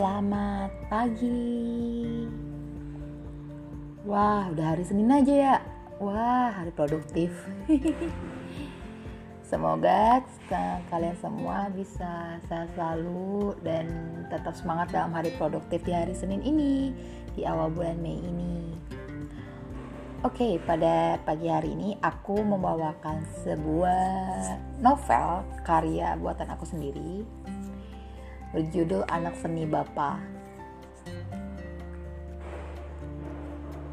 Selamat pagi. Wah, udah hari Senin aja ya. Wah, hari produktif. Semoga kalian semua bisa sehat selalu dan tetap semangat dalam hari produktif di hari Senin ini, di awal bulan Mei ini. Oke, pada pagi hari ini aku membawakan sebuah novel karya buatan aku sendiri berjudul Anak Seni Bapa.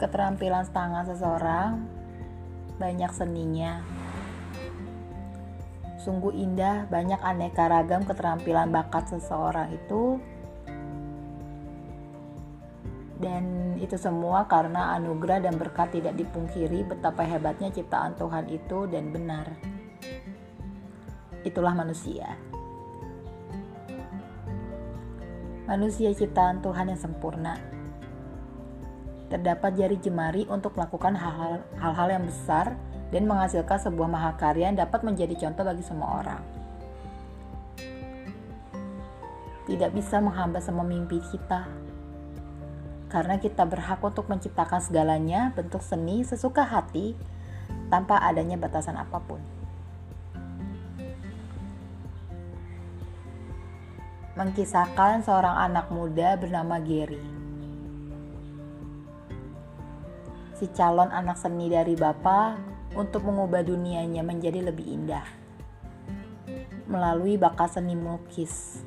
Keterampilan tangan seseorang banyak seninya. Sungguh indah, banyak aneka ragam keterampilan bakat seseorang itu. Dan itu semua karena anugerah dan berkat tidak dipungkiri betapa hebatnya ciptaan Tuhan itu dan benar. Itulah manusia manusia ciptaan Tuhan yang sempurna. Terdapat jari jemari untuk melakukan hal-hal yang besar dan menghasilkan sebuah mahakarya yang dapat menjadi contoh bagi semua orang. Tidak bisa menghambat semua mimpi kita, karena kita berhak untuk menciptakan segalanya bentuk seni sesuka hati tanpa adanya batasan apa pun. Mengkisahkan seorang anak muda bernama Gary. Si calon anak seni dari bapak untuk mengubah dunianya menjadi lebih indah melalui bakat seni melukis.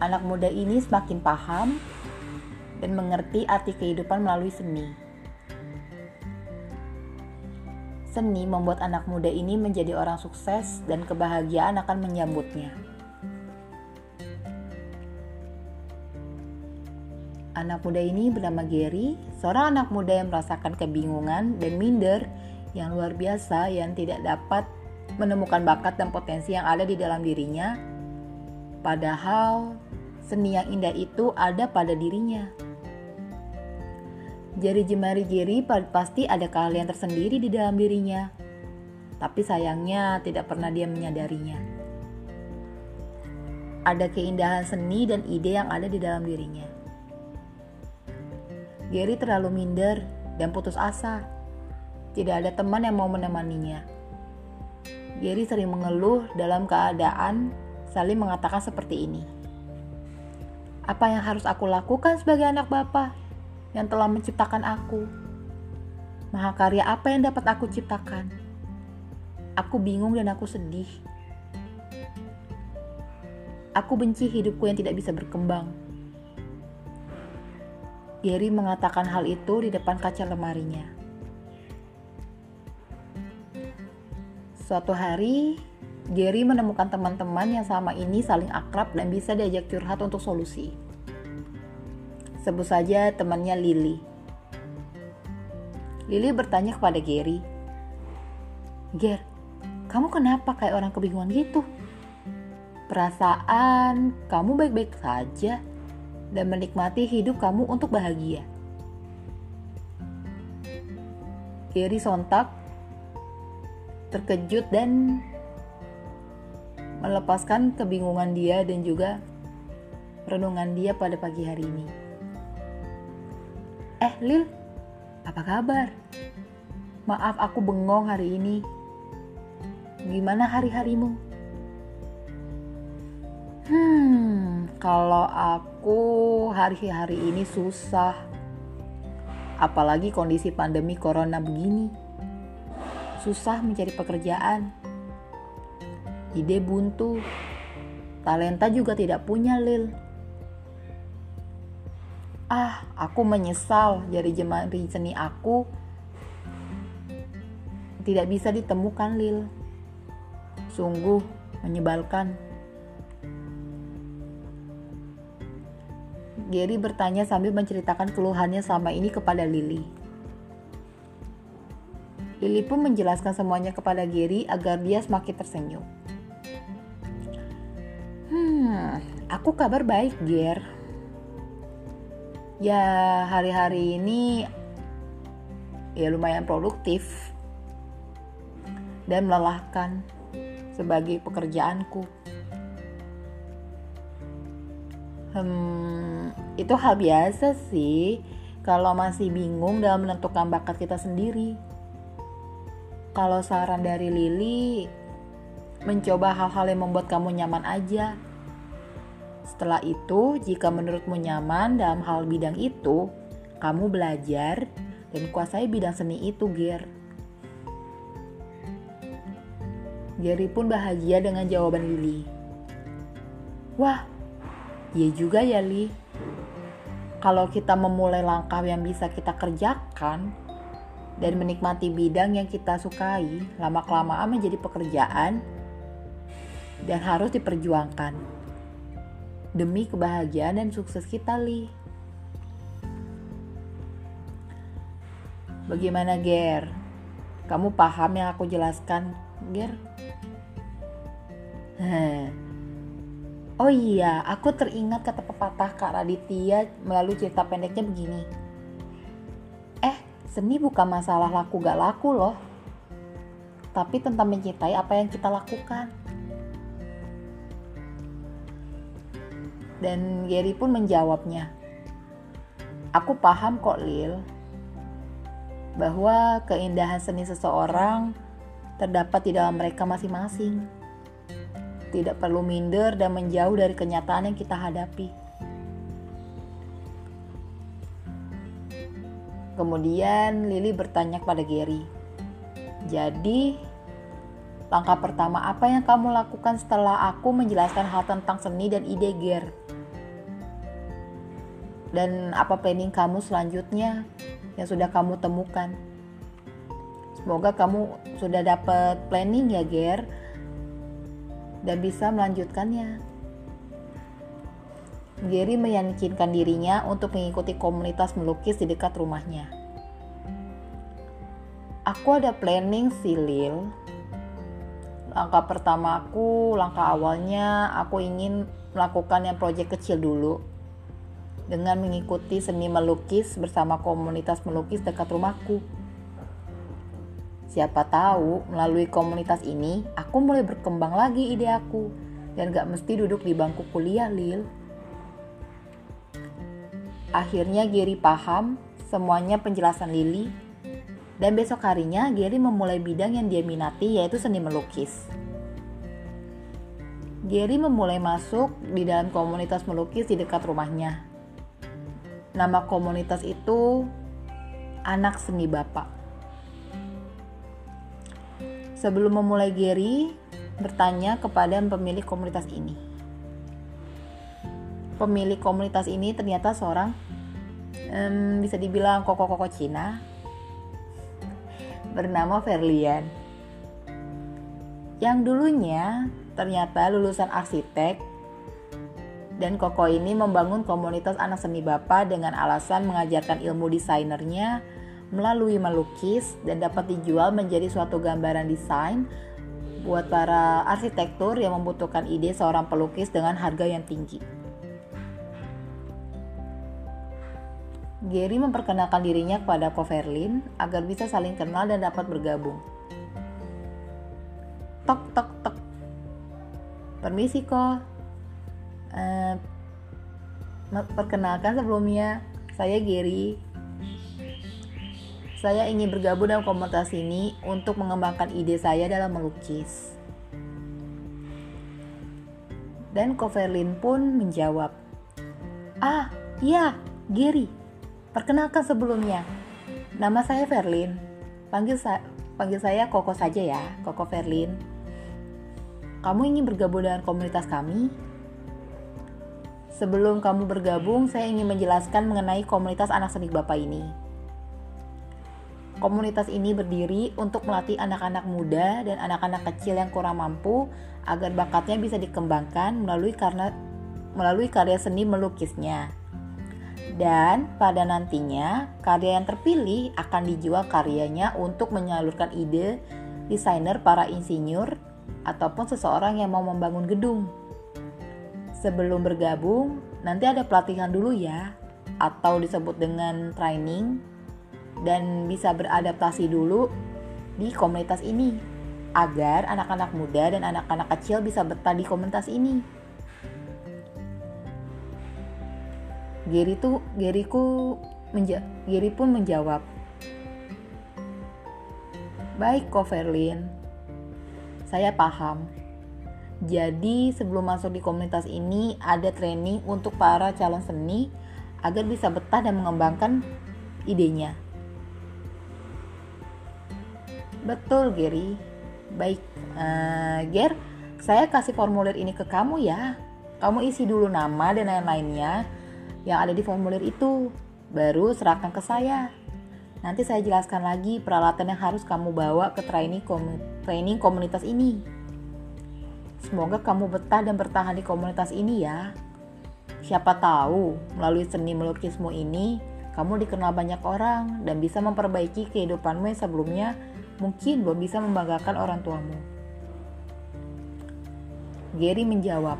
Anak muda ini semakin paham dan mengerti arti kehidupan melalui seni. Seni membuat anak muda ini menjadi orang sukses dan kebahagiaan akan menyambutnya. Anak muda ini bernama Gary, seorang anak muda yang merasakan kebingungan dan minder yang luar biasa yang tidak dapat menemukan bakat dan potensi yang ada di dalam dirinya. Padahal seni yang indah itu ada pada dirinya. Jari jemari Jerry pasti ada keahlian tersendiri di dalam dirinya. Tapi sayangnya tidak pernah dia menyadarinya. Ada keindahan seni dan ide yang ada di dalam dirinya. Gary terlalu minder dan putus asa. Tidak ada teman yang mau menemaninya. Gary sering mengeluh dalam keadaan saling mengatakan seperti ini. Apa yang harus aku lakukan sebagai anak bapak? Yang telah menciptakan aku. Mahakarya apa yang dapat aku ciptakan? Aku bingung dan aku sedih. Aku benci hidupku yang tidak bisa berkembang. Gary mengatakan hal itu di depan kaca lemarinya. Suatu hari, Gary menemukan teman-teman yang sama ini saling akrab dan bisa diajak curhat untuk solusi. Sebut saja temannya Lily. Lily bertanya kepada Gary, Ger, kamu kenapa kayak orang kebingungan gitu? Perasaan kamu baik-baik saja dan menikmati hidup kamu untuk bahagia. Gary sontak terkejut dan melepaskan kebingungan dia dan juga renungan dia pada pagi hari ini. Eh Lil, apa kabar? Maaf aku bengong hari ini. Gimana hari-harimu? Hmm, kalau aku hari-hari ini susah. Apalagi kondisi pandemi corona begini. Susah mencari pekerjaan. Ide buntu. Talenta juga tidak punya, Lil. Ah, aku menyesal jari jemari seni aku tidak bisa ditemukan, Lil. Sungguh menyebalkan. Gary bertanya sambil menceritakan keluhannya selama ini kepada Lily. Lily pun menjelaskan semuanya kepada Gary agar dia semakin tersenyum. Hmm, aku kabar baik, Ger ya hari-hari ini ya lumayan produktif dan melelahkan sebagai pekerjaanku. Hmm, itu hal biasa sih kalau masih bingung dalam menentukan bakat kita sendiri. Kalau saran dari Lili, mencoba hal-hal yang membuat kamu nyaman aja. Setelah itu, jika menurutmu nyaman dalam hal bidang itu, kamu belajar dan kuasai bidang seni itu, Ger. Gary pun bahagia dengan jawaban Lili. Wah, Iya juga ya Li. Kalau kita memulai langkah yang bisa kita kerjakan dan menikmati bidang yang kita sukai, lama-kelamaan menjadi pekerjaan dan harus diperjuangkan demi kebahagiaan dan sukses kita, Li. Bagaimana, Ger? Kamu paham yang aku jelaskan, Ger? Oh iya, aku teringat kata pepatah Kak Raditya melalui cerita pendeknya begini. Eh, seni bukan masalah laku gak laku loh. Tapi tentang mencintai apa yang kita lakukan. Dan Gary pun menjawabnya. Aku paham kok Lil, bahwa keindahan seni seseorang terdapat di dalam mereka masing-masing tidak perlu minder dan menjauh dari kenyataan yang kita hadapi. Kemudian Lily bertanya kepada Gary, "Jadi, langkah pertama apa yang kamu lakukan setelah aku menjelaskan hal tentang seni dan ide Ger? Dan apa planning kamu selanjutnya yang sudah kamu temukan?" Semoga kamu sudah dapat planning ya, Ger dan bisa melanjutkannya. Gary meyakinkan dirinya untuk mengikuti komunitas melukis di dekat rumahnya. Aku ada planning sih, Lil. Langkah pertama aku, langkah awalnya aku ingin melakukan yang proyek kecil dulu. Dengan mengikuti seni melukis bersama komunitas melukis dekat rumahku. Siapa tahu melalui komunitas ini aku mulai berkembang lagi ide aku dan gak mesti duduk di bangku kuliah, Lil. Akhirnya Gary paham semuanya penjelasan Lily dan besok harinya Gary memulai bidang yang dia minati yaitu seni melukis. Gary memulai masuk di dalam komunitas melukis di dekat rumahnya. Nama komunitas itu Anak Seni Bapak. Sebelum memulai Gary bertanya kepada pemilik komunitas ini. Pemilik komunitas ini ternyata seorang um, bisa dibilang koko-koko Cina bernama Verlian. Yang dulunya ternyata lulusan arsitek dan Koko ini membangun komunitas anak seni bapak dengan alasan mengajarkan ilmu desainernya melalui melukis dan dapat dijual menjadi suatu gambaran desain buat para arsitektur yang membutuhkan ide seorang pelukis dengan harga yang tinggi. Gary memperkenalkan dirinya kepada Ko Verlin agar bisa saling kenal dan dapat bergabung. Tok tok tok. Permisi Ko. Uh, perkenalkan sebelumnya, saya Gary, saya ingin bergabung dalam komunitas ini untuk mengembangkan ide saya dalam melukis. Dan Koverlin pun menjawab, Ah, iya, Gary. Perkenalkan sebelumnya. Nama saya Verlin. Panggil, sa panggil saya Koko saja ya, Koko Verlin. Kamu ingin bergabung dengan komunitas kami? Sebelum kamu bergabung, saya ingin menjelaskan mengenai komunitas anak seni Bapak ini. Komunitas ini berdiri untuk melatih anak-anak muda dan anak-anak kecil yang kurang mampu agar bakatnya bisa dikembangkan melalui karena melalui karya seni melukisnya. Dan pada nantinya, karya yang terpilih akan dijual karyanya untuk menyalurkan ide desainer para insinyur ataupun seseorang yang mau membangun gedung. Sebelum bergabung, nanti ada pelatihan dulu ya, atau disebut dengan training. Dan bisa beradaptasi dulu di komunitas ini. Agar anak-anak muda dan anak-anak kecil bisa betah di komunitas ini. Gary tuh Garyku menja Gary pun menjawab. Baik kok Verlin Saya paham Jadi sebelum masuk di komunitas ini ada training untuk para calon seni agar bisa betah dan mengembangkan idenya. Betul, Gary. Baik, uh, Ger, saya kasih formulir ini ke kamu ya. Kamu isi dulu nama dan lain-lainnya yang ada di formulir itu. Baru serahkan ke saya. Nanti saya jelaskan lagi peralatan yang harus kamu bawa ke training, komu training komunitas ini. Semoga kamu betah dan bertahan di komunitas ini ya. Siapa tahu melalui seni melukismu ini kamu dikenal banyak orang dan bisa memperbaiki kehidupanmu yang sebelumnya mungkin belum bisa membanggakan orang tuamu. Gary menjawab,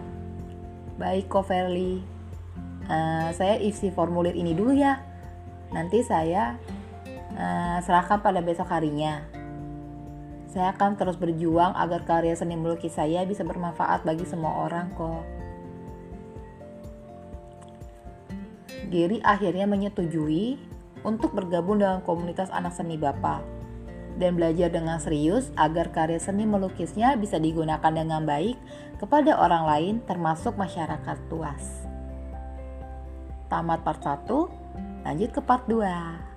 Baik kok uh, saya isi formulir ini dulu ya. Nanti saya uh, serahkan pada besok harinya. Saya akan terus berjuang agar karya seni melukis saya bisa bermanfaat bagi semua orang kok. Gary akhirnya menyetujui untuk bergabung dengan komunitas anak seni Bapak dan belajar dengan serius agar karya seni melukisnya bisa digunakan dengan baik kepada orang lain termasuk masyarakat luas. Tamat part 1, lanjut ke part 2.